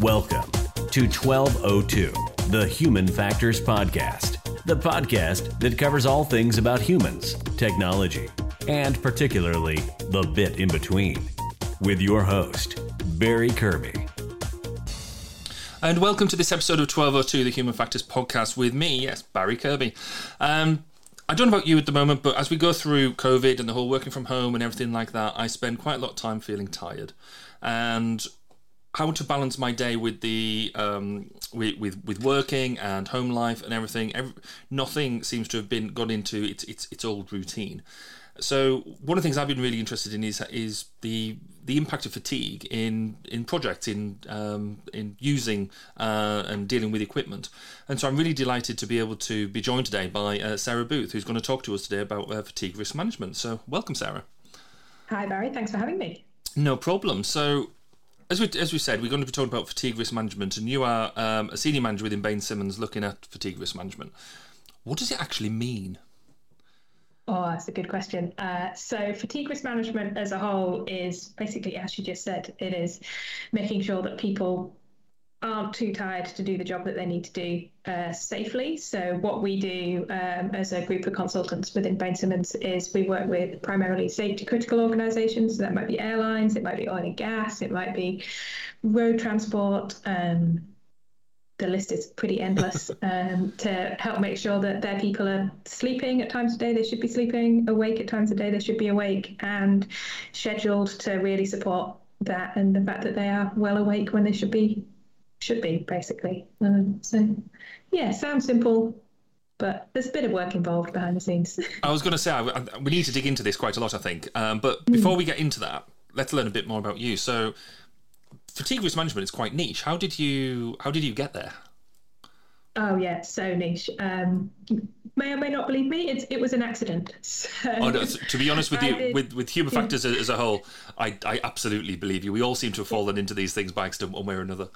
Welcome to 1202, the Human Factors Podcast, the podcast that covers all things about humans, technology, and particularly the bit in between. With your host, Barry Kirby. And welcome to this episode of 1202, the Human Factors Podcast, with me, yes, Barry Kirby. Um, I don't know about you at the moment, but as we go through COVID and the whole working from home and everything like that, I spend quite a lot of time feeling tired. And how to balance my day with the um, with, with with working and home life and everything. Every, nothing seems to have been got into its its its old routine. So one of the things I've been really interested in is is the the impact of fatigue in in projects in um, in using uh, and dealing with equipment. And so I'm really delighted to be able to be joined today by uh, Sarah Booth, who's going to talk to us today about uh, fatigue risk management. So welcome, Sarah. Hi, Barry. Thanks for having me. No problem. So as we as we said, we're going to be talking about fatigue risk management, and you are um, a senior manager within Baines Simmons looking at fatigue risk management. What does it actually mean? Oh, that's a good question. Uh, so, fatigue risk management as a whole is basically, as you just said, it is making sure that people aren't too tired to do the job that they need to do uh, safely. So, what we do um, as a group of consultants within Baines Simmons is we work with primarily safety critical organisations. So that might be airlines, it might be oil and gas, it might be road transport. Um, the list is pretty endless um, to help make sure that their people are sleeping at times of day they should be sleeping, awake at times of day they should be awake, and scheduled to really support that and the fact that they are well awake when they should be should be basically. Um, so, yeah, sounds simple, but there's a bit of work involved behind the scenes. I was going to say I, I, we need to dig into this quite a lot, I think. Um, but before mm. we get into that, let's learn a bit more about you. So, fatigue risk management is quite niche. How did you How did you get there? Oh yeah, so niche. Um, may or may not believe me, it's, it was an accident. So, oh, no, to be honest with you, did, with with human yeah. factors as a whole, I I absolutely believe you. We all seem to have fallen into these things by accident, one way or another.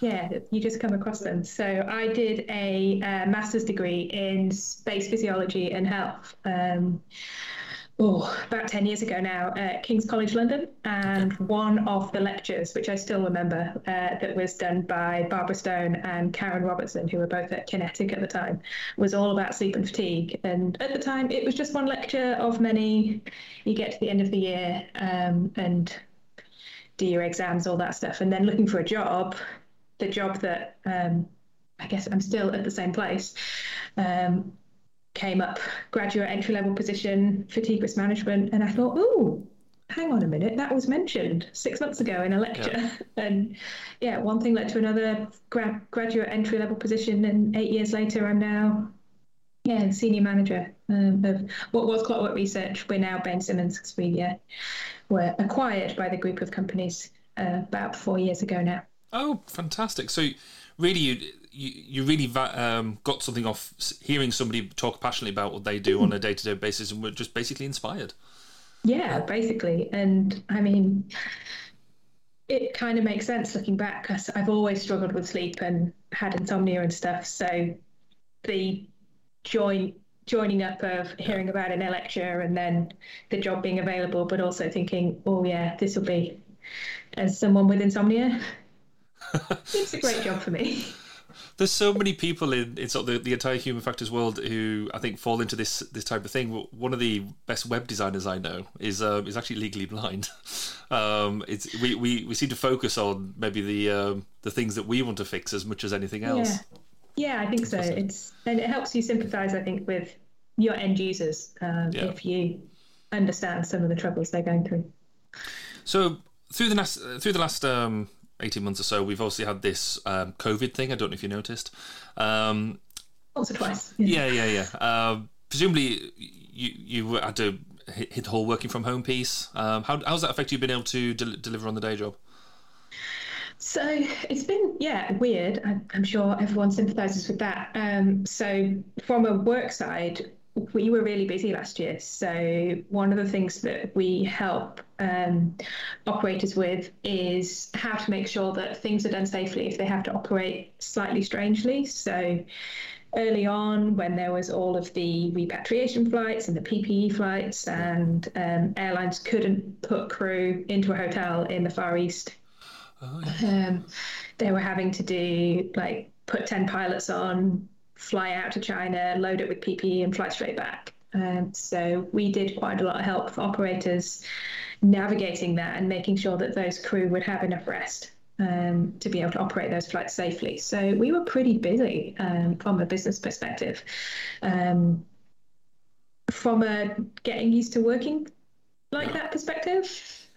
Yeah, you just come across them. So I did a uh, master's degree in space physiology and health. Um, oh, about 10 years ago now at King's College London. And one of the lectures, which I still remember, uh, that was done by Barbara Stone and Karen Robertson, who were both at QinetiQ at the time, was all about sleep and fatigue. And at the time, it was just one lecture of many. You get to the end of the year um, and do your exams, all that stuff. And then looking for a job, the job that um, I guess I'm still at the same place. Um, came up graduate entry level position, fatigue risk management, and I thought, oh, hang on a minute, that was mentioned six months ago in a lecture. Yeah. And yeah, one thing led to another gra- graduate entry level position, and eight years later, I'm now yeah senior manager um, of what was Clockwork Research. We're now Baines Simmons because we uh, were acquired by the group of companies uh, about four years ago now. Oh, fantastic! So really, you you, you really um, got something off hearing somebody talk passionately about what they do mm. on a day to day basis, and were just basically inspired. Yeah, basically, and I mean, it kind of makes sense looking back because I've always struggled with sleep and had insomnia and stuff. So the join joining up of hearing about it in a lecture and then the job being available, but also thinking, oh yeah, this will be as someone with insomnia. It's a great job for me there's so many people in, in sort of the, the entire human factors world who I think fall into this this type of thing. One of the best web designers I know is uh, is actually legally blind. Um, it's we, we, we seem to focus on maybe the um, the things that we want to fix as much as anything else. Yeah, yeah I think so. It's and it helps you sympathise. I think with your end users uh, yeah. if you understand some of the troubles they're going through. So through the last through the last um, 18 months or so, we've obviously had this um, COVID thing. I don't know if you noticed. Um, Once or twice. Yeah, yeah, yeah. yeah. Uh, presumably, you you had to hit the whole working from home piece. Um, how how's that affect you being able to del- deliver on the day job? So it's been, yeah, weird. I'm, I'm sure everyone sympathises with that. Um, so from a work side, we were really busy last year. So one of the things that we help um, operators with is how to make sure that things are done safely if they have to operate slightly strangely. So early on, when there was all of the repatriation flights and the PPE flights, and um, airlines couldn't put crew into a hotel in the Far East Oh, yeah. um, they were having to do like put 10 pilots on, fly out to China, load it with PPE, and fly straight back. Um, so we did quite a lot of help for operators navigating that and making sure that those crew would have enough rest um, to be able to operate those flights safely. So we were pretty busy um, from a business perspective. Um, from a getting used to working like that perspective,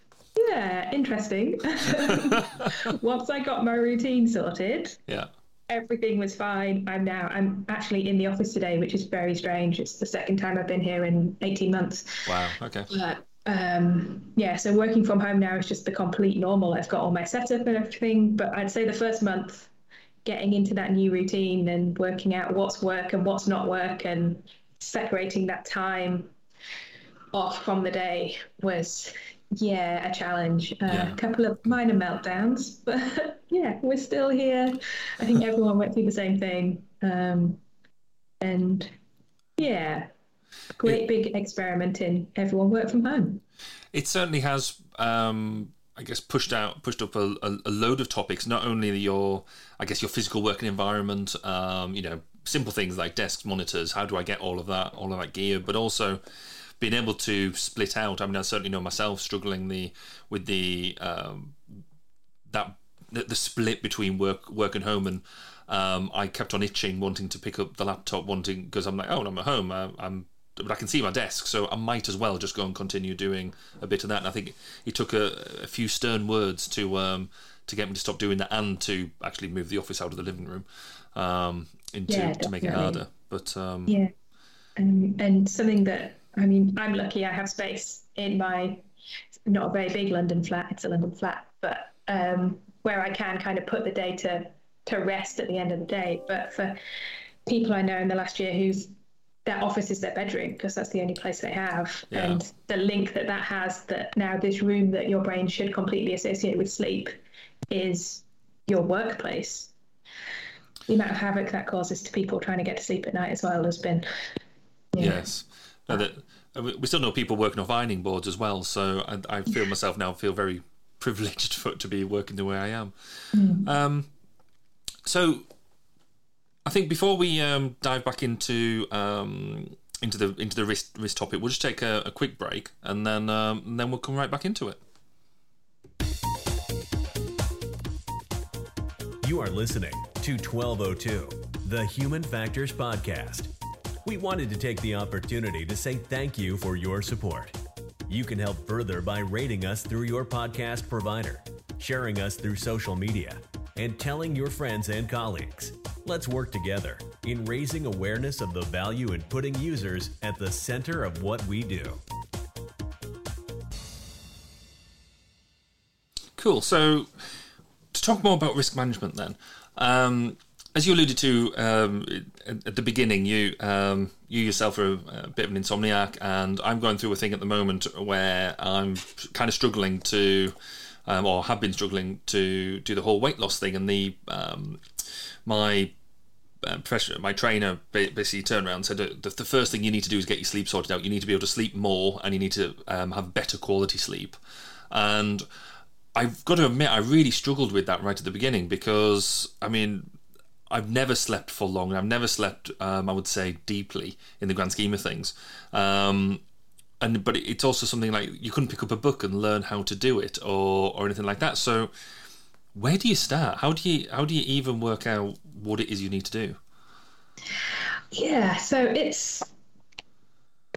yeah, interesting. Once I got my routine sorted, yeah, everything was fine. I'm now I'm actually in the office today, which is very strange. It's the second time I've been here in 18 months. Wow. Okay. But um, yeah, so working from home now is just the complete normal. I've got all my setup and everything, but I'd say the first month getting into that new routine and working out what's work and what's not work and separating that time off from the day was yeah a challenge uh, yeah. a couple of minor meltdowns but yeah we're still here i think everyone went through the same thing um, and yeah great it, big experiment in everyone work from home it certainly has um, I guess pushed out, pushed up a, a, load of topics. Not only your, I guess your physical working environment, um, you know, simple things like desks, monitors. How do I get all of that, all of that gear? But also, being able to split out. I mean, I certainly know myself struggling the with the um, that the, the, split between work work and home, and um, I kept on itching, wanting to pick up the laptop, wanting because I'm like, oh, I'm at home, I, I'm but I can see my desk, so I might as well just go and continue doing a bit of that. And I think it took a, a few stern words to um, to get me to stop doing that and to actually move the office out of the living room um, into yeah, to make it harder. But um, yeah, and and something that I mean, I'm lucky I have space in my not a very big London flat. It's a London flat, but um, where I can kind of put the data to, to rest at the end of the day. But for people I know in the last year whose their office is their bedroom because that's the only place they have, yeah. and the link that that has that now this room that your brain should completely associate with sleep is your workplace. The amount of havoc that causes to people trying to get to sleep at night as well has been. Yes. No, that we still know people working off ironing boards as well. So I, I feel myself now feel very privileged for, to be working the way I am. Mm. Um, so I think before we um, dive back into um, into the into the risk risk topic, we'll just take a, a quick break and then um, and then we'll come right back into it. You are listening to 1202, the Human Factors Podcast we wanted to take the opportunity to say thank you for your support. You can help further by rating us through your podcast provider, sharing us through social media, and telling your friends and colleagues. Let's work together in raising awareness of the value in putting users at the center of what we do. Cool. So, to talk more about risk management, then, um, as you alluded to um, at the beginning, you um, you yourself are a, bit of an insomniac, and I'm going through a thing at the moment where I'm kind of struggling to, um, or have been struggling to do the whole weight loss thing, and the um, my uh, my trainer basically turned around and said the, the first thing you need to do is get your sleep sorted out. You need to be able to sleep more, and you need to um, have better quality sleep, and. I've got to admit, I really struggled with that right at the beginning because, I mean, I've never slept for long. I've never slept, um, I would say, deeply in the grand scheme of things. Um, and but it's also something like you couldn't pick up a book and learn how to do it or or anything like that. So where do you start? How do you how do you even work out what it is you need to do? Yeah, so it's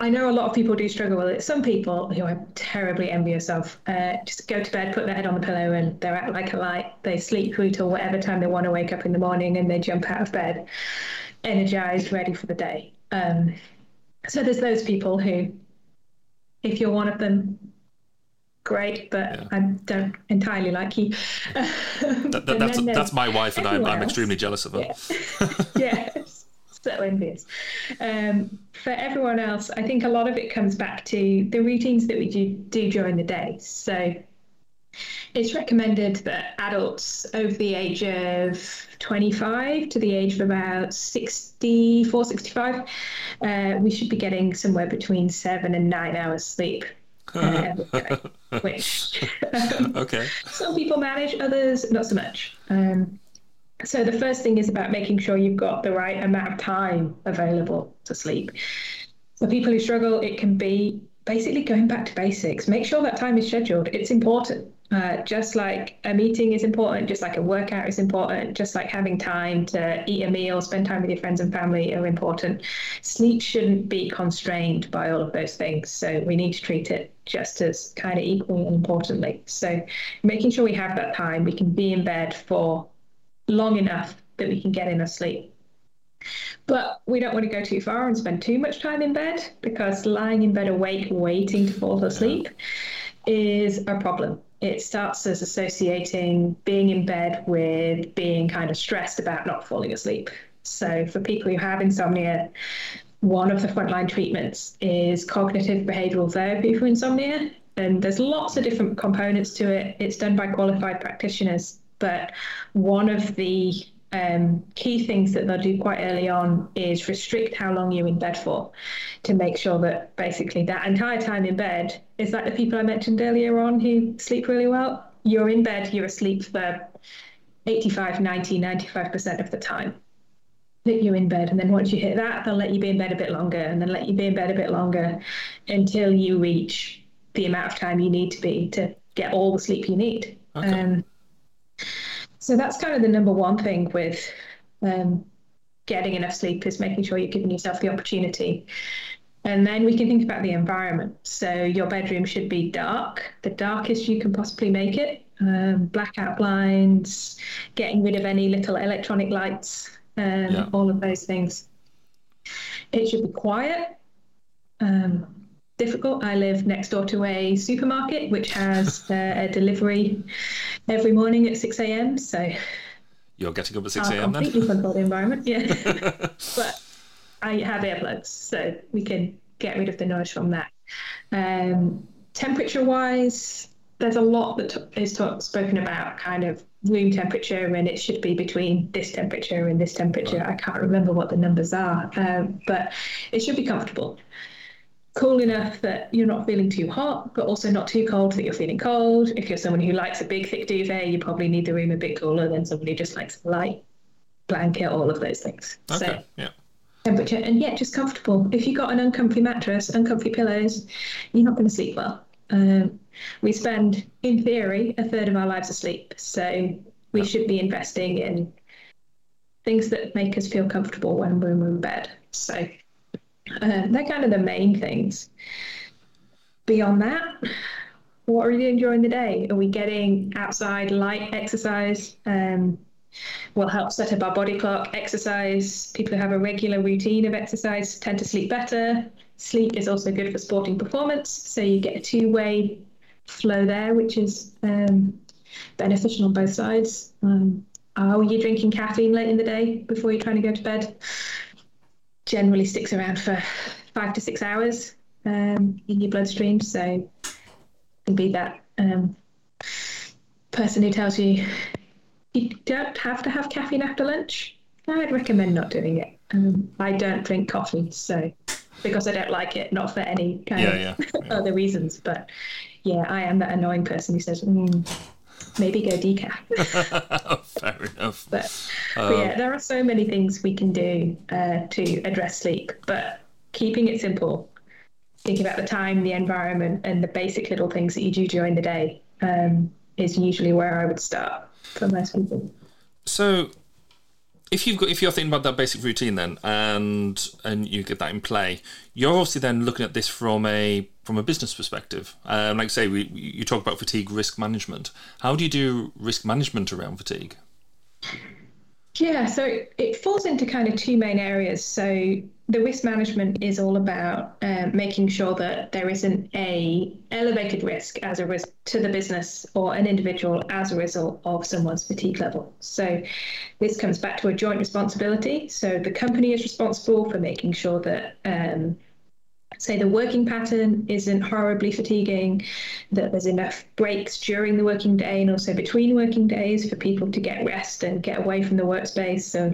I know a lot of people do struggle with it. Some people who I'm terribly envious of uh, just go to bed, put their head on the pillow, and they're out like a light. They sleep through till whatever time they want to wake up in the morning, and they jump out of bed, energized, ready for the day. Um, so there's those people who, if you're one of them, great, but yeah. I don't entirely like you. that, that, that's that's my wife, and I'm, I'm extremely jealous of her. Yeah. yes so envious. Um, for everyone else, I think a lot of it comes back to the routines that we do, do during the day. So it's recommended that adults over the age of 25 to the age of about 64, 65, uh, we should be getting somewhere between seven and nine hours sleep. uh, which um, okay. some people manage, others not so much. Um, so the first thing is about making sure you've got the right amount of time available to sleep. For people who struggle, it can be basically going back to basics. Make sure that time is scheduled. It's important. Uh, just like a meeting is important, just like a workout is important, just like having time to eat a meal, spend time with your friends and family are important. Sleep shouldn't be constrained by all of those things. So we need to treat it just as kind of equally and importantly. So making sure we have that time, we can be in bed for long enough that we can get in a sleep. But we don't want to go too far and spend too much time in bed because lying in bed awake, waiting to fall asleep is a problem. It starts as associating being in bed with being kind of stressed about not falling asleep. So, for people who have insomnia, one of the frontline treatments is cognitive behavioral therapy for insomnia. And there's lots of different components to it. It's done by qualified practitioners. But one of the um, key things that they'll do quite early on is restrict how long you're in bed for to make sure that basically that entire time in bed is like the people I mentioned earlier on who sleep really well. You're in bed, you're asleep for 85, 90, 95% of the time that you're in bed. And then once you hit that, they'll let you be in bed a bit longer and then let you be in bed a bit longer until you reach the amount of time you need to be to get all the sleep you need. Okay. Um, so that's kind of the number one thing with um, getting enough sleep is making sure you're giving yourself the opportunity. And then we can think about the environment. So your bedroom should be dark, the darkest you can possibly make it. Um, blackout blinds, getting rid of any little electronic lights, um, yeah. all of those things. It should be quiet. Um, difficult. I live next door to a supermarket which has uh, a delivery every morning at 6 a.m. So you're getting up at 6 a.m. then? Completely control the environment, yeah. but I have earplugs, so we can get rid of the noise from that. Um, temperature wise, there's a lot that t- is talk, spoken about kind of room temperature, and it should be between this temperature and this temperature. Right. I can't remember what the numbers are, um, but it should be comfortable cool enough that you're not feeling too hot, but also not too cold that you're feeling cold. If you're someone who likes a big, thick duvet, you probably need the room a bit cooler than somebody who just likes a light blanket, all of those things. Okay, so, yeah. Temperature, and yet just comfortable. If you've got an uncomfy mattress, uncomfy pillows, you're not going to sleep well. Um, we spend, in theory, a third of our lives asleep. So we yeah. should be investing in things that make us feel comfortable when we're in bed. So uh, they're kind of the main things. Beyond that, what are we doing during the day? Are we getting outside light exercise? Um, will help set up our body clock. Exercise, people who have a regular routine of exercise tend to sleep better. Sleep is also good for sporting performance, so you get a two way flow there, which is um, beneficial on both sides. Um, are you drinking caffeine late in the day before you're trying to go to bed? Generally sticks around for five to six hours um, in your bloodstream. So can be that um, person who tells you you don't have to have caffeine after lunch. I'd recommend not doing it. Um, I don't drink coffee, so because I don't like it, not for any kind yeah, of yeah, yeah. other reasons. But yeah, I am that annoying person who says, mm, maybe go decaf. Fair enough. But, um, but, yeah, there are so many things we can do uh, to address sleep, but keeping it simple, thinking about the time, the environment, and the basic little things that you do during the day um, is usually where I would start for most people. So, if you've got if you're thinking about that basic routine then and and you get that in play you're obviously then looking at this from a from a business perspective. Um, like say we you talk about fatigue risk management. How do you do risk management around fatigue? Yeah so it falls into kind of two main areas. So the risk management is all about um, making sure that there isn't a elevated risk as a risk to the business or an individual as a result of someone's fatigue level. So this comes back to a joint responsibility. So the company is responsible for making sure that um, say the working pattern isn't horribly fatiguing, that there's enough breaks during the working day and also between working days for people to get rest and get away from the workspace. So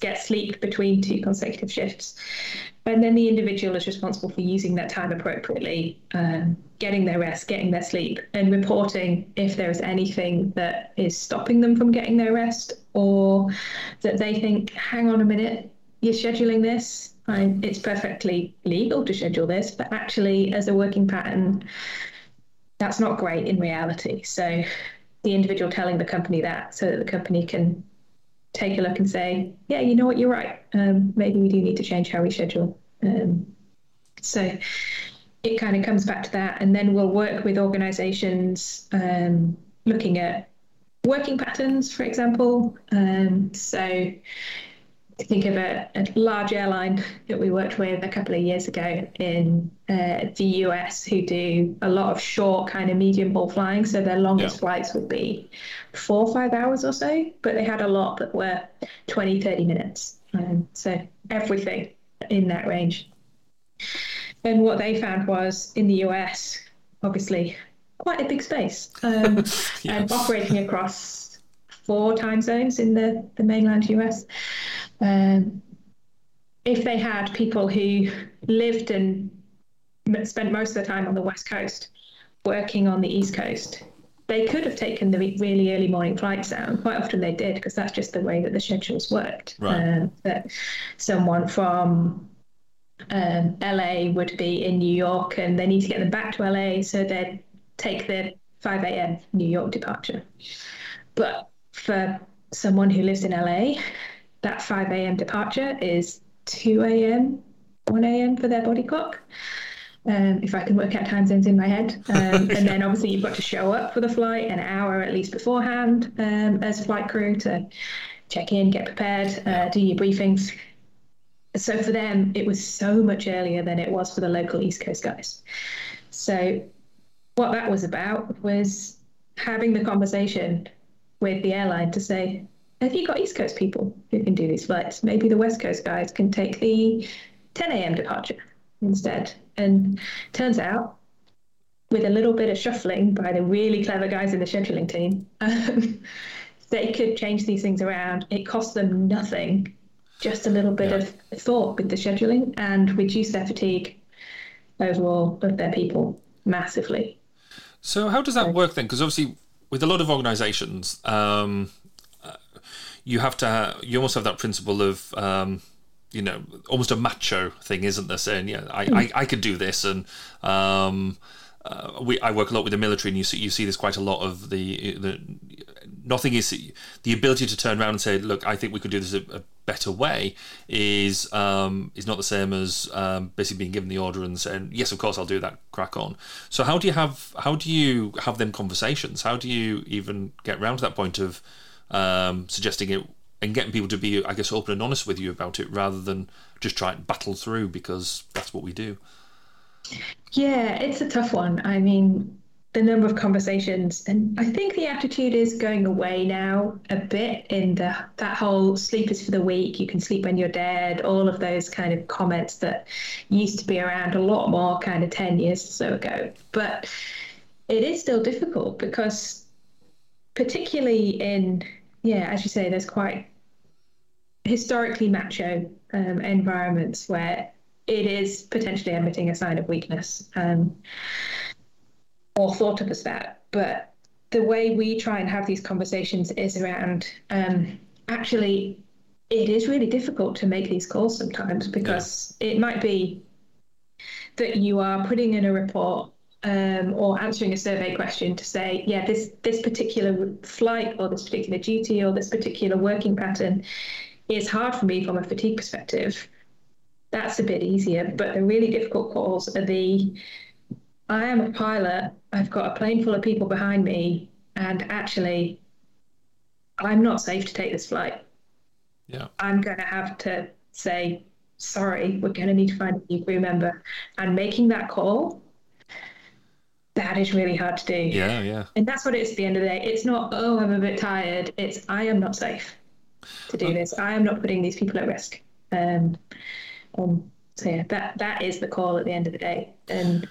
get sleep between two consecutive shifts. And then the individual is responsible for using that time appropriately, um, getting their rest, getting their sleep, and reporting if there is anything that is stopping them from getting their rest or that they think, hang on a minute, you're scheduling this. I, it's perfectly legal to schedule this, but actually, as a working pattern, that's not great in reality. So, the individual telling the company that so that the company can take a look and say, yeah, you know what, you're right. Um, maybe we do need to change how we schedule. Um, so, it kind of comes back to that. And then we'll work with organizations um, looking at working patterns, for example. Um, so think of a, a, large airline that we worked with a couple of years ago in uh, the US who do a lot of short kind of medium haul flying. So their longest yeah. flights would be four or five hours or so, but they had a lot that were 20, 30 minutes. Um, so everything in that range. And what they found was in the US, obviously, quite a big space, um, yes. and operating across four time zones in the, the mainland US. Um, if they had people who lived and spent most of the time on the West Coast working on the East Coast, they could have taken the really early morning flights down. Quite often they did because that's just the way that the schedules worked. Right. Uh, that someone from um, LA would be in New York and they need to get them back to LA, so they'd take the 5 a.m. New York departure. But for someone who lives in LA, that 5 a.m. departure is 2 a.m., 1 a.m. for their body clock. Um, if I can work out time zones in my head. Um, and then obviously you've got to show up for the flight an hour at least beforehand um, as flight crew to check in, get prepared, uh, do your briefings, so for them, it was so much earlier than it was for the local East Coast guys. So what that was about was having the conversation with the airline to say, have you got East Coast people who can do these flights? Maybe the West Coast guys can take the 10 a.m. departure instead. And turns out, with a little bit of shuffling by the really clever guys in the scheduling team, um, they could change these things around. It cost them nothing just a little bit yeah. of thought with the scheduling and reduce their fatigue overall of their people massively. So how does that work then? Because obviously, with a lot of organisations, um, uh, you have to you almost have that principle of um, you know almost a macho thing, isn't there? Saying yeah, I. I, I could do this, and um, uh, we I work a lot with the military, and you see you see this quite a lot of the the nothing is the ability to turn around and say, look, I think we could do this a, a better way is um, is not the same as um, basically being given the order and saying, yes, of course, I'll do that. Crack on. So how do you have how do you have them conversations? How do you even get around to that point of um, suggesting it and getting people to be, I guess, open and honest with you about it rather than just try and battle through because that's what we do. Yeah, it's a tough one. I mean, the number of conversations. And i think the attitude is going away now a bit in the that whole sleep is for the weak you can sleep when you're dead all of those kind of comments that used to be around a lot more kind of 10 years or so ago. But it is still difficult because particularly in yeah as you say there's quite historically macho um, environments where it is potentially emitting a sign of weakness. Um, or thought of as that. But the way we try and have these conversations is around um, actually, it is really difficult to make these calls sometimes because yeah. it might be that you are putting in a report um, or answering a survey question to say, yeah, this this particular flight or this particular duty or this particular working pattern is hard for me from a fatigue perspective. That's a bit easier, but the really difficult calls are the I am a pilot. I've got a plane full of people behind me, and actually, I'm not safe to take this flight. Yeah. I'm going to have to say, sorry, we're going to need to find a new crew member. And making that call, that is really hard to do. Yeah, yeah. And that's what it is at the end of the day. It's not, oh, I'm a bit tired. It's, I am not safe to do this. I am not putting these people at risk. Um, um, so yeah, that that is the call at the end of the day. And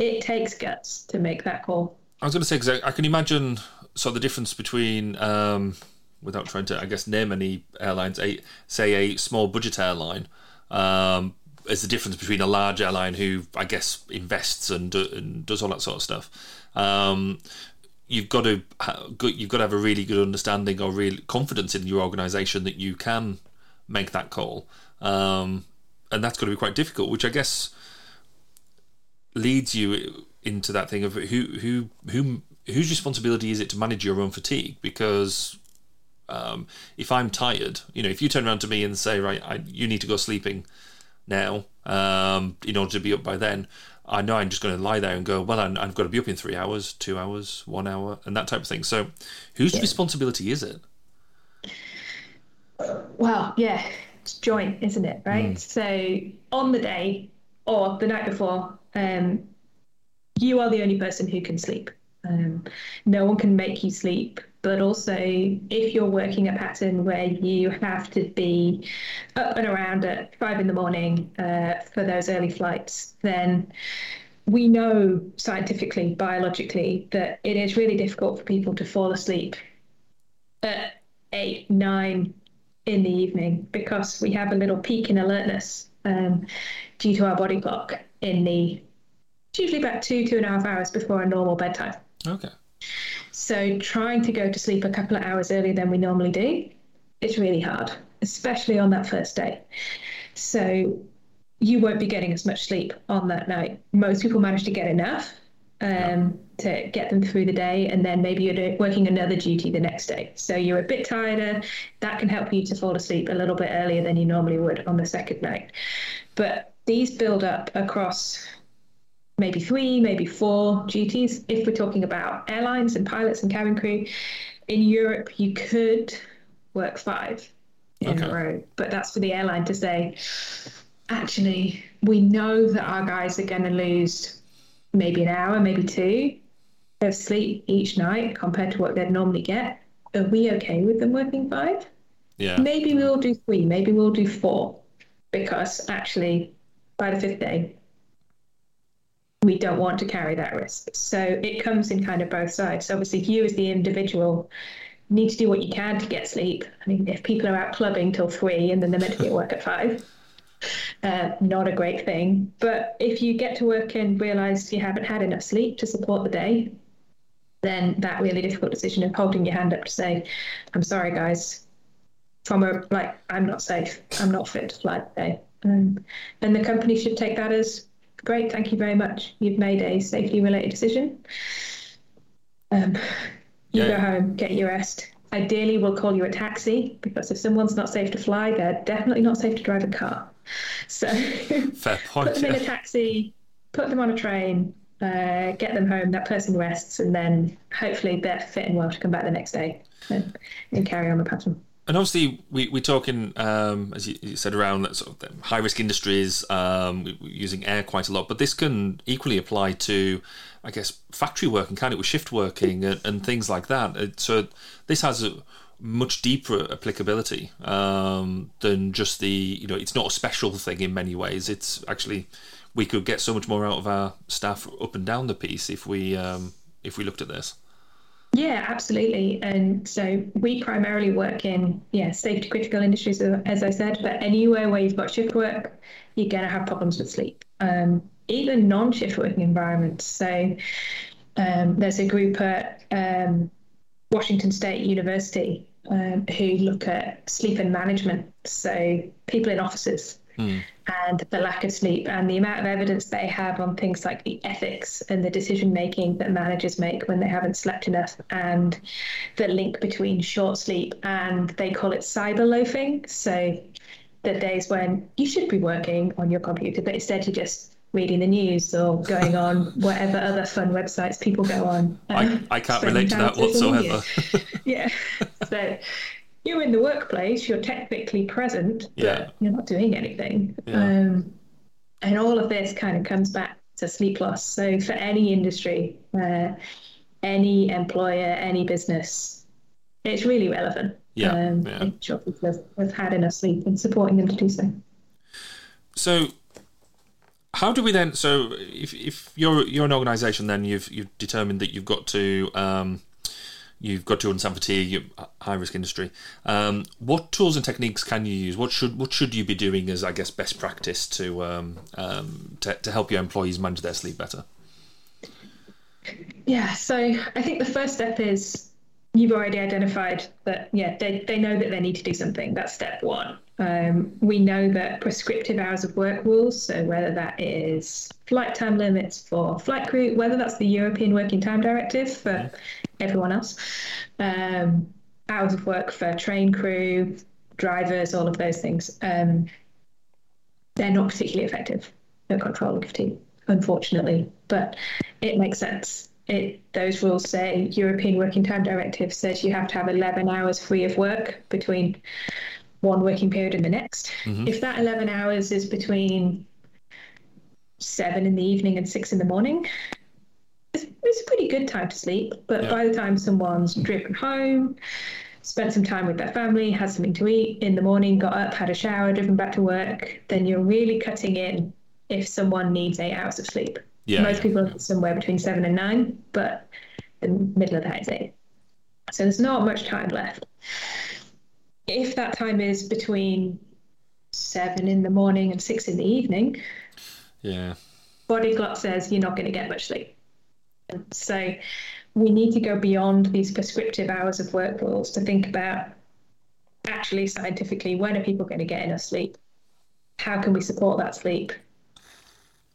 it takes guts to make that call. I was going to say because I, I, can imagine so the difference between, um, without trying to, I guess, name any airlines, a say a small budget airline, um, is the difference between a large airline who I guess invests and, do, and does all that sort of stuff. Um, you've got to you've got to have a really good understanding or real confidence in your organisation that you can make that call, um, and that's going to be quite difficult. Which I guess leads you into that thing of who who who whose responsibility is it to manage your own fatigue because um, if I'm tired, you know, if you turn around to me and say, right, I, you need to go sleeping now um, in order to be up by then, I know I'm just going to lie there and go, well, i have got to be up in three hours, two hours, one hour, and that type of thing. So, whose yeah. responsibility is it? Well, yeah, it's joint, isn't it? Right. Mm. So, on the day or the night before, um, you are the only person who can sleep. Um, no one can make you sleep but also if you're working a pattern where you have to be up and around at five in the morning uh, for those early flights, then we know scientifically, biologically, that it is really difficult for people to fall asleep at eight, nine in the evening because we have a little peak in alertness um, due to our body clock in the it's usually about two, two and a half hours before a normal bedtime. Okay. So trying to go to sleep a couple of hours earlier than we normally do is really hard, especially on that first day. So you won't be getting as much sleep on that night. Most people manage to get enough um, to get them through the day, and then maybe you're working another duty the next day. So you're a bit tireder. That can help you to fall asleep a little bit earlier than you normally would on the second night. But these build up across maybe three, maybe four duties. If we're talking about airlines and pilots and cabin crew, in Europe, you could work five in okay. a row, but that's for the airline to say, actually, we know that our guys are going to lose maybe an hour, maybe two of sleep each night compared to what they'd normally get. Are we okay with them working five? Yeah. Maybe we'll do three, maybe we'll do four, because actually, by the fifth day, we don't want to carry that risk. So it comes in kind of both sides. Obviously, you as the individual need to do what you can to get sleep. I mean, if people are out clubbing till three and then they're meant to be at work at five, uh, not a great thing. But if you get to work and realize you haven't had enough sleep to support the day, then that really difficult decision of holding your hand up to say, I'm sorry, guys, from a like, I'm not safe, I'm not fit to fly today. Um, and the company should take that as great, thank you very much. You've made a safety related decision. Um, you yeah. go home, get your rest. Ideally, we'll call you a taxi because if someone's not safe to fly, they're definitely not safe to drive a car. So Fair point, put them yeah. in a taxi, put them on a train, uh, get them home, that person rests, and then hopefully they're fit and well to come back the next day and, and carry on the pattern and obviously we, we're talking um, as you, said around that sort of high risk industries um, using air quite a lot but this can equally apply to i guess factory work and kind of with shift working and, and things like that. So this has a much deeper applicability um, than just the you know it's not a special thing in many ways. It's actually we could get so much more out of our staff up and down the piece if we um, if we looked at this yeah, absolutely. And so we primarily work in yeah safety critical industries, as I said. But anywhere where you've got shift work, you're going to have problems with sleep. Um, even non-shift working environments. So um, there's a group at um, Washington State University um, who look at sleep and management. So people in offices mm. And the lack of sleep and the amount of evidence they have on things like the ethics and the decision making that managers make when they haven't slept enough and the link between short sleep and they call it cyber loafing. So the days when you should be working on your computer, but instead you're just reading the news or going on whatever other fun websites people go on. I, I can't relate to that whatsoever. yeah. So you're in the workplace, you're technically present, yeah. but you're not doing anything. Yeah. Um, and all of this kind of comes back to sleep loss. So for any industry, uh, any employer, any business, it's really relevant. Yeah, um, yeah. sure people have, have had enough sleep and supporting them to do so. So how do we then so if, if you're you're an organization then you've you've determined that you've got to um, you've got to understand fatigue, high risk industry. Um, what tools and techniques can you use? What should what should you be doing as I guess best practice to um, um, to, to help your employees manage their sleep better? Yeah, so I think the first step is you've already identified that yeah they, they know that they need to do something that's step one um, we know that prescriptive hours of work rules so whether that is flight time limits for flight crew whether that's the european working time directive for everyone else um, hours of work for train crew drivers all of those things um, they're not particularly effective at controlling fatigue unfortunately but it makes sense. It, those rules say European Working Time Directive says you have to have 11 hours free of work between one working period and the next. Mm-hmm. If that 11 hours is between seven in the evening and six in the morning, it's, it's a pretty good time to sleep. But yeah. by the time someone's driven home, spent some time with their family, had something to eat in the morning, got up, had a shower, driven back to work, then you're really cutting in if someone needs eight hours of sleep. Yeah, Most yeah, people yeah. somewhere between seven and nine, but the middle of that is eight. So there's not much time left. If that time is between seven in the morning and six in the evening, yeah, body clock says you're not going to get much sleep. So we need to go beyond these prescriptive hours of work rules to think about actually scientifically when are people going to get enough sleep? How can we support that sleep?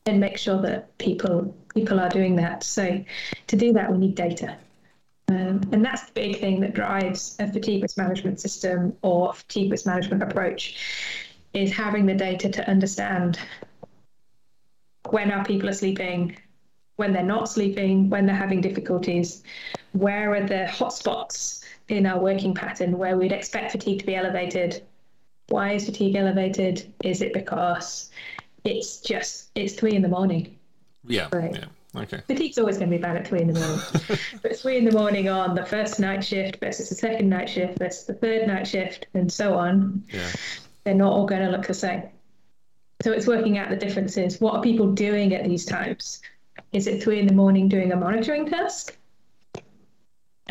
and make sure that people people are doing that. So to do that, we need data. Um, and that's the big thing that drives a fatigue risk management system or fatigue risk management approach is having the data to understand when our people are sleeping, when they're not sleeping, when they're having difficulties, where are the hotspots in our working pattern where we'd expect fatigue to be elevated. Why is fatigue elevated? Is it because it's just it's three in the morning. Yeah. Right. Yeah. Okay. Fatigue's always going to be bad at three in the morning. but three in the morning on the first night shift versus the second night shift versus the third night shift and so on, yeah. they're not all going to look the same. So it's working out the differences. What are people doing at these times? Is it three in the morning doing a monitoring task?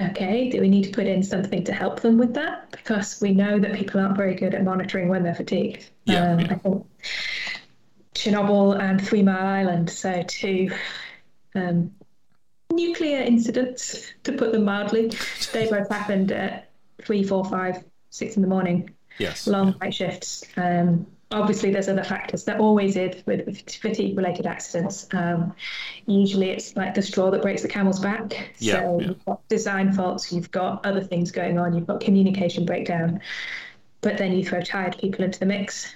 Okay, do we need to put in something to help them with that? Because we know that people aren't very good at monitoring when they're fatigued. Yeah, um, yeah. I think Chernobyl and Three Mile Island, so two um, nuclear incidents, to put them mildly. They both happened at three, four, five, six in the morning. Yes. Long night shifts. Um, obviously, there's other factors. There always is with fatigue-related accidents. Um, usually, it's like the straw that breaks the camel's back. Yeah, so yeah. you've got design faults, you've got other things going on, you've got communication breakdown. But then you throw tired people into the mix,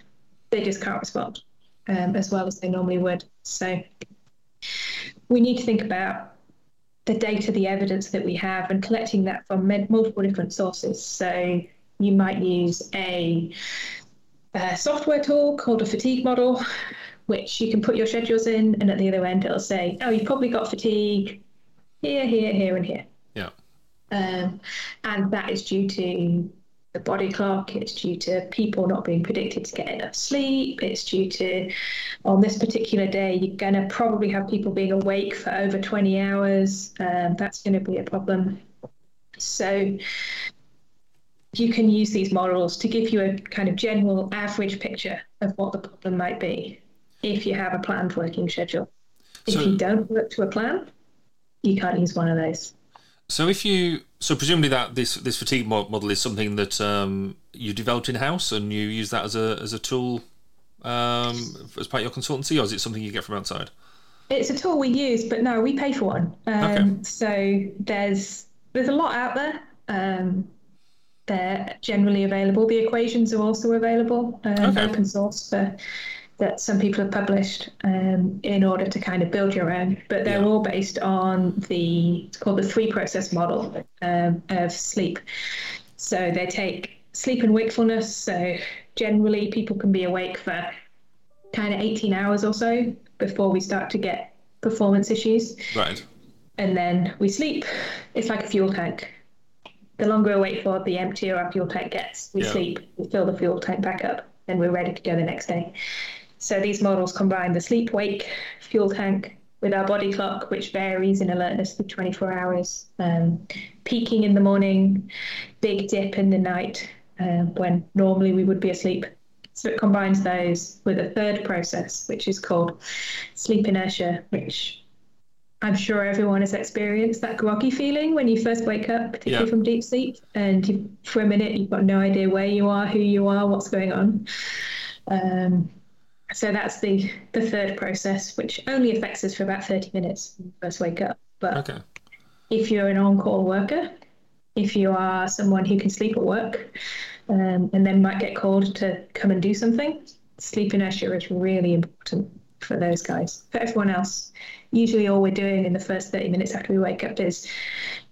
they just can't respond um, as well as they normally would. So we need to think about the data, the evidence that we have, and collecting that from multiple different sources. So you might use a, a software tool called a fatigue model, which you can put your schedules in, and at the other end it'll say, "Oh, you've probably got fatigue here, here, here, and here." Yeah. Um, and that is due to the body clock, it's due to people not being predicted to get enough sleep, it's due to on this particular day, you're going to probably have people being awake for over 20 hours. Um, that's going to be a problem. So you can use these models to give you a kind of general average picture of what the problem might be if you have a planned working schedule. If you don't work to a plan, you can't use one of those. So if you so presumably that this this fatigue model is something that um, you developed in house and you use that as a as a tool um, as part of your consultancy, or is it something you get from outside? It's a tool we use, but no, we pay for one. Um, okay. So there's there's a lot out there. Um, they're generally available. The equations are also available, um, okay. open source for that some people have published um, in order to kind of build your own, but they're yeah. all based on the it's called the three process model um, of sleep. So they take sleep and wakefulness. So generally, people can be awake for kind of 18 hours or so before we start to get performance issues. Right. And then we sleep. It's like a fuel tank. The longer we wait for, the emptier our fuel tank gets. We yeah. sleep, we fill the fuel tank back up, and we're ready to go the next day. So these models combine the sleep wake fuel tank with our body clock, which varies in alertness for 24 hours, um, peaking in the morning, big dip in the night uh, when normally we would be asleep. So it combines those with a third process, which is called sleep inertia, which I'm sure everyone has experienced that groggy feeling when you first wake up, particularly yeah. from deep sleep, and you, for a minute you've got no idea where you are, who you are, what's going on. Um, so that's the the third process, which only affects us for about 30 minutes when you first wake up. But okay. if you're an on-call worker, if you are someone who can sleep at work, um, and then might get called to come and do something, sleep inertia is really important for those guys. For everyone else, usually all we're doing in the first 30 minutes after we wake up is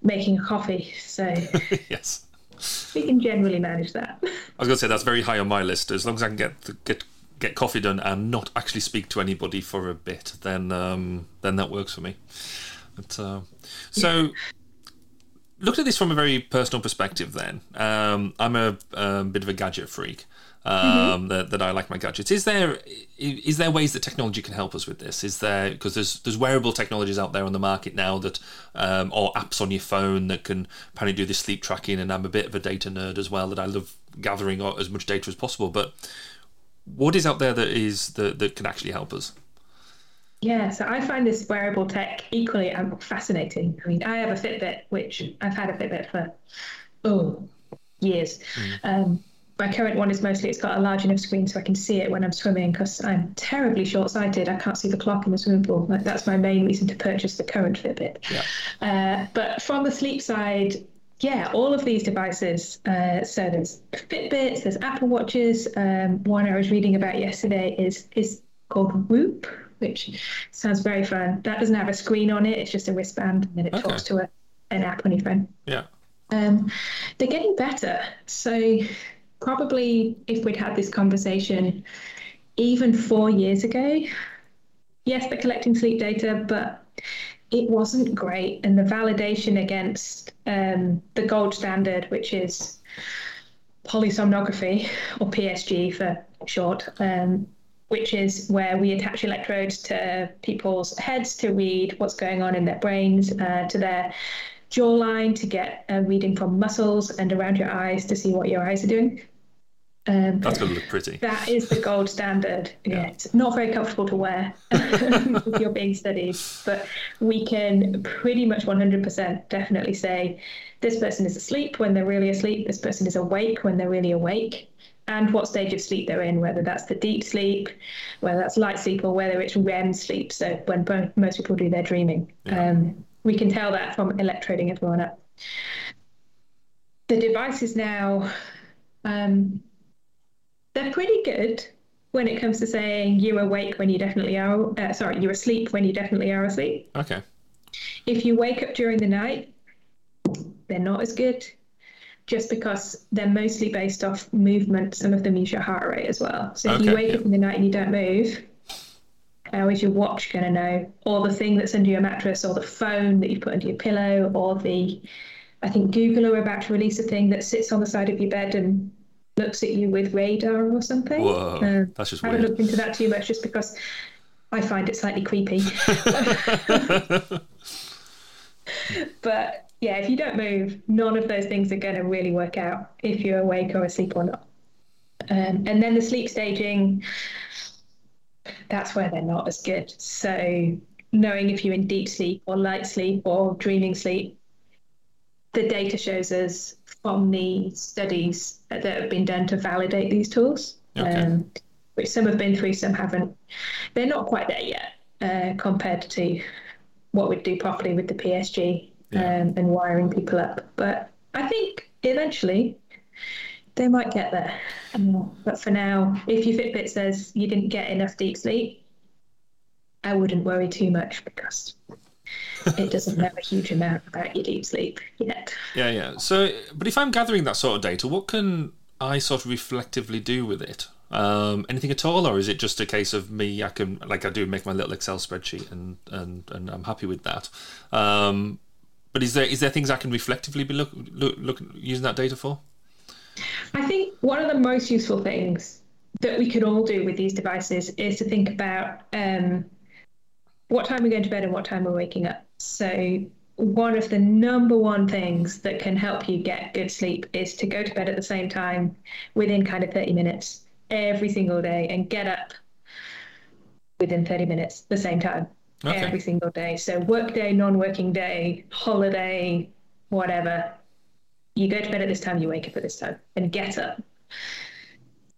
making a coffee. So yes. We can generally manage that. I was going to say that's very high on my list. As long as I can get the, get get coffee done and not actually speak to anybody for a bit, then um, then that works for me. But, uh, so, look at this from a very personal perspective. Then um, I'm a, a, bit of a gadget freak. Um, mm-hmm. that, that I like my gadgets. Is there is there ways that technology can help us with this? Is there because there's there's wearable technologies out there on the market now that um, or apps on your phone that can apparently do this sleep tracking. And I'm a bit of a data nerd as well. That I love gathering as much data as possible. But what is out there that is that, that can actually help us? Yeah, so I find this wearable tech equally um, fascinating. I mean, I have a Fitbit, which I've had a Fitbit for oh years. Mm. Um, my current one is mostly it's got a large enough screen so I can see it when I'm swimming because I'm terribly short-sighted. I can't see the clock in the swimming pool. Like, that's my main reason to purchase the current Fitbit. Yeah. Uh, but from the sleep side, yeah, all of these devices. Uh, so there's Fitbits, there's Apple Watches. Um, one I was reading about yesterday is is called Whoop, which sounds very fun. That doesn't have a screen on it; it's just a wristband, and then it okay. talks to a, an app on your phone. Yeah. Um, they're getting better. So probably if we'd had this conversation even four years ago, yes, they're collecting sleep data, but it wasn't great. And the validation against um, the gold standard, which is polysomnography, or PSG for short, um, which is where we attach electrodes to people's heads to read what's going on in their brains, uh, to their jawline to get a reading from muscles and around your eyes to see what your eyes are doing. Um, That's going to look pretty. That is the gold standard. Yeah. yeah. It's not very comfortable to wear if you're being studied, but we can pretty much 100% definitely say this person is asleep when they're really asleep, this person is awake when they're really awake, and what stage of sleep they're in, whether that's the deep sleep, whether that's light sleep, or whether it's REM sleep. So when most people do their dreaming, yeah. um, we can tell that from electroding everyone up. The device is now. Um, they're pretty good when it comes to saying you're awake when you definitely are. Uh, sorry, you're asleep when you definitely are asleep. Okay. If you wake up during the night, they're not as good. Just because they're mostly based off movement, some of them use your heart rate as well. So if okay, you wake yeah. up in the night and you don't move, how is your watch going to know? Or the thing that's under your mattress, or the phone that you put under your pillow, or the, I think Google are about to release a thing that sits on the side of your bed and looks at you with radar or something. Whoa, uh, that's just I haven't looked into that too much just because I find it slightly creepy. but yeah, if you don't move, none of those things are going to really work out if you're awake or asleep or not. Um, and then the sleep staging, that's where they're not as good. So knowing if you're in deep sleep or light sleep or dreaming sleep, the data shows us from the studies that have been done to validate these tools, okay. um, which some have been through, some haven't. They're not quite there yet uh, compared to what we'd do properly with the PSG yeah. um, and wiring people up. But I think eventually they might get there. Um, but for now, if your Fitbit says you didn't get enough deep sleep, I wouldn't worry too much because it doesn't know a huge amount about your deep sleep yet. Yeah, yeah. So, but if I'm gathering that sort of data, what can I sort of reflectively do with it? Um, anything at all, or is it just a case of me? I can, like I do, make my little Excel spreadsheet, and and and I'm happy with that. Um, but is there is there things I can reflectively be look, look look using that data for? I think one of the most useful things that we can all do with these devices is to think about um, what time we're going to bed and what time we're waking up. So one of the number one things that can help you get good sleep is to go to bed at the same time within kind of 30 minutes every single day and get up within 30 minutes the same time okay. every single day. So work day, non-working day, holiday, whatever. You go to bed at this time, you wake up at this time and get up.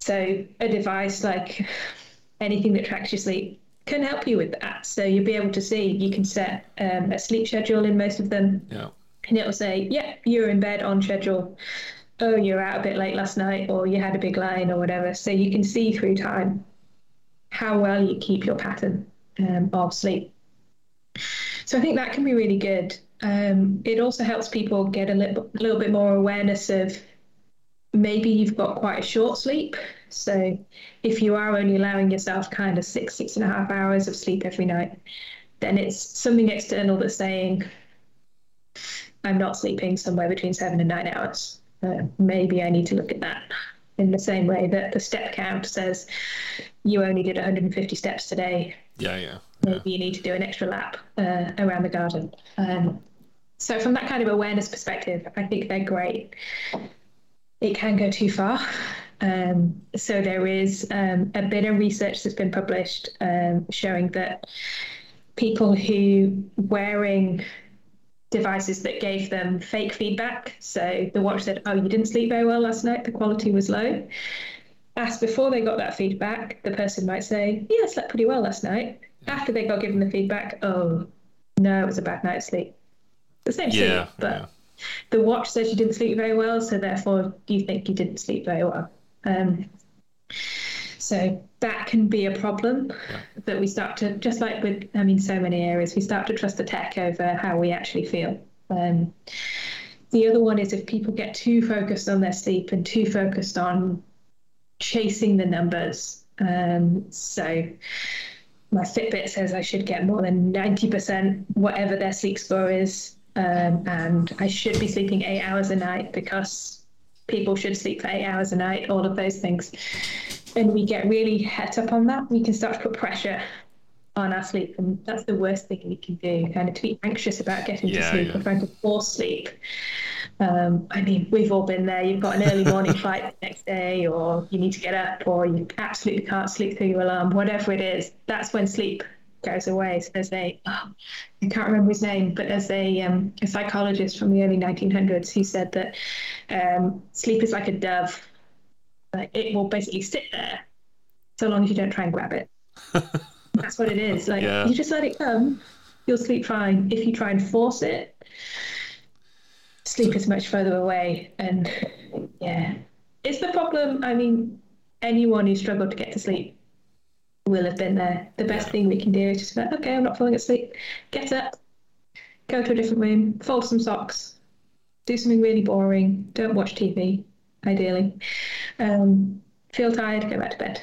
So a device like anything that tracks your sleep can help you with that. So you'll be able to see, you can set um, a sleep schedule in most of them. Yeah. And it'll say, yeah, you're in bed on schedule. Oh, you're out a bit late last night, or you had a big line, or whatever. So you can see through time how well you keep your pattern um, of sleep. So I think that can be really good. Um, it also helps people get a little, little bit more awareness of maybe you've got quite a short sleep. So if you are only allowing yourself kind of six, six and a half hours of sleep every night, then it's something external that's saying, I'm not sleeping somewhere between seven and nine hours. Uh, maybe I need to look at that in the same way that the step count says you only did 150 steps today. Yeah, yeah. Maybe you need to do an extra lap uh, around the garden. Um, so, from that kind of awareness perspective, I think they're great. It can go too far. Um, so there is um, a bit of research that's been published um, showing that people who wearing devices that gave them fake feedback, so the watch said, "Oh, you didn't sleep very well last night. The quality was low." Asked before they got that feedback, the person might say, "Yeah, I slept pretty well last night." After they got given the feedback, "Oh, no, it was a bad night's sleep." The same yeah, sleep, but. Yeah. The watch says you didn't sleep very well, so therefore do you think you didn't sleep very well. Um, so that can be a problem yeah. that we start to, just like with, I mean, so many areas, we start to trust the tech over how we actually feel. Um, the other one is if people get too focused on their sleep and too focused on chasing the numbers. Um, so my Fitbit says I should get more than 90%, whatever their sleep score is. Um, and I should be sleeping eight hours a night because people should sleep for eight hours a night, all of those things. And we get really het up on that. We can start to put pressure on our sleep, and that's the worst thing we can do. Kind of to be anxious about getting yeah, to sleep yeah. or trying to force sleep. Um, I mean, we've all been there. You've got an early morning flight the next day, or you need to get up, or you absolutely can't sleep through your alarm. Whatever it is, that's when sleep goes away. So there's a, oh, I can't remember his name, but there's a, um, a psychologist from the early 1900s who said that um, sleep is like a dove. Like it will basically sit there so long as you don't try and grab it. That's what it is. Like yeah. you just let it come, you'll sleep fine. If you try and force it, sleep is much further away. And yeah, it's the problem. I mean, anyone who struggled to get to sleep will have been there. The best thing we can do is just like, okay, I'm not falling asleep. Get up, go to a different room, fold some socks, do something really boring. Don't watch TV, ideally. Um, feel tired, go back to bed.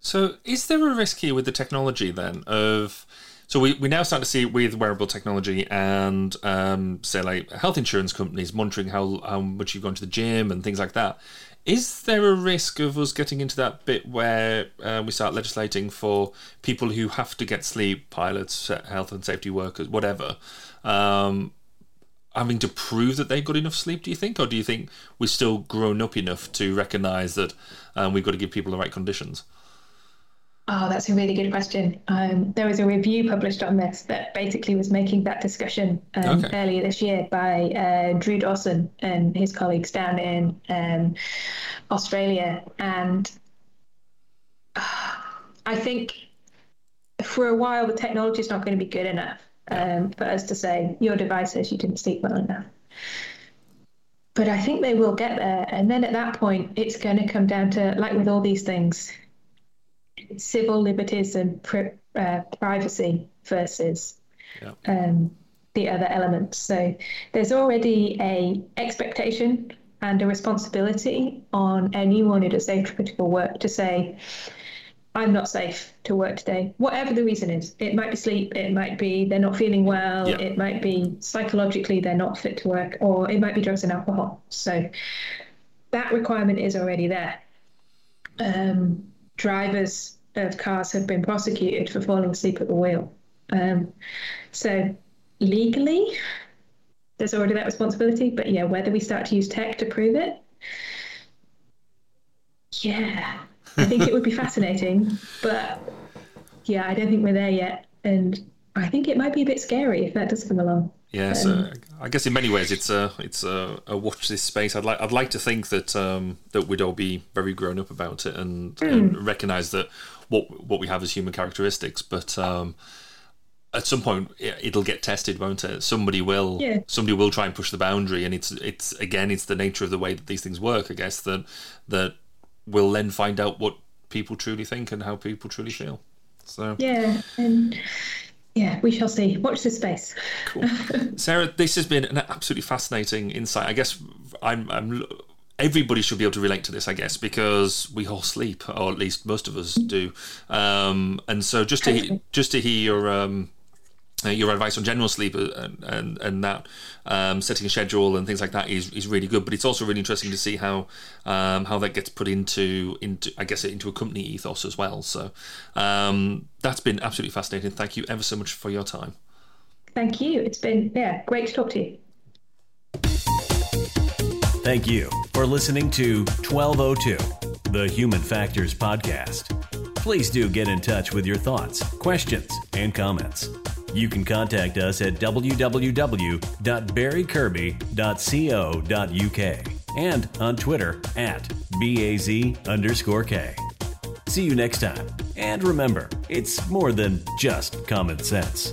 So, is there a risk here with the technology then of? So we, we now start to see with wearable technology and um, say like health insurance companies monitoring how how much you've gone to the gym and things like that. Is there a risk of us getting into that bit where uh, we start legislating for people who have to get sleep, pilots, health and safety workers, whatever, um, having to prove that they've got enough sleep? Do you think, or do you think we're still grown up enough to recognise that um, we've got to give people the right conditions? Oh, that's a really good question. Um, there was a review published on this that basically was making that discussion um, okay. earlier this year by uh, Drew Dawson and his colleagues down in um, Australia. And uh, I think for a while, the technology is not going to be good enough um, for us to say, your device says you didn't sleep well enough. But I think they will get there. And then at that point, it's going to come down to, like with all these things, civil liberties and pri- uh, privacy versus yeah. um, the other elements. So there's already a expectation and a responsibility on anyone who does safe critical work to say, I'm not safe to work today, whatever the reason is. It might be sleep, it might be they're not feeling well, yeah. it might be psychologically they're not fit to work, or it might be drugs and alcohol. So that requirement is already there. Um, drivers of cars have been prosecuted for falling asleep at the wheel. Um, so legally, there's already that responsibility. But yeah, whether we start to use tech to prove it, yeah, I think it would be fascinating. But yeah, I don't think we're there yet, and I think it might be a bit scary if that does come along. Yes, um, uh, I guess in many ways it's a it's a, a, watch this space. I'd like I'd like to think that um, that we'd all be very grown up about it and, mm. and recognise that what what we have as human characteristics, but. Um, at some point it'll get tested won't it somebody will yeah. somebody will try and push the boundary and it's it's again it's the nature of the way that these things work i guess that that we'll then find out what people truly think and how people truly feel so yeah and yeah, we shall see. Watch this space. Cool. Sarah, this has been an absolutely fascinating insight. I guess I'm, I'm everybody should be able to relate to this, I guess, because we all sleep, or at least most of us do. Um, and so just to just to hear your um, uh, your advice on general sleep uh, and and, and that um, setting a schedule and things like that is, is really good. But it's also really interesting to see how um, how that gets put into into I guess into a company ethos as well. So um, that's been absolutely fascinating. Thank you ever so much for your time. Thank you. It's been yeah great to talk to you. Thank you for listening to 1202, the Human Factors Podcast. Please do get in touch with your thoughts, questions, and comments. You can contact us at www.barrykirby.co.uk and on Twitter at BAZ underscore K. See you next time. And remember, it's more than just common sense.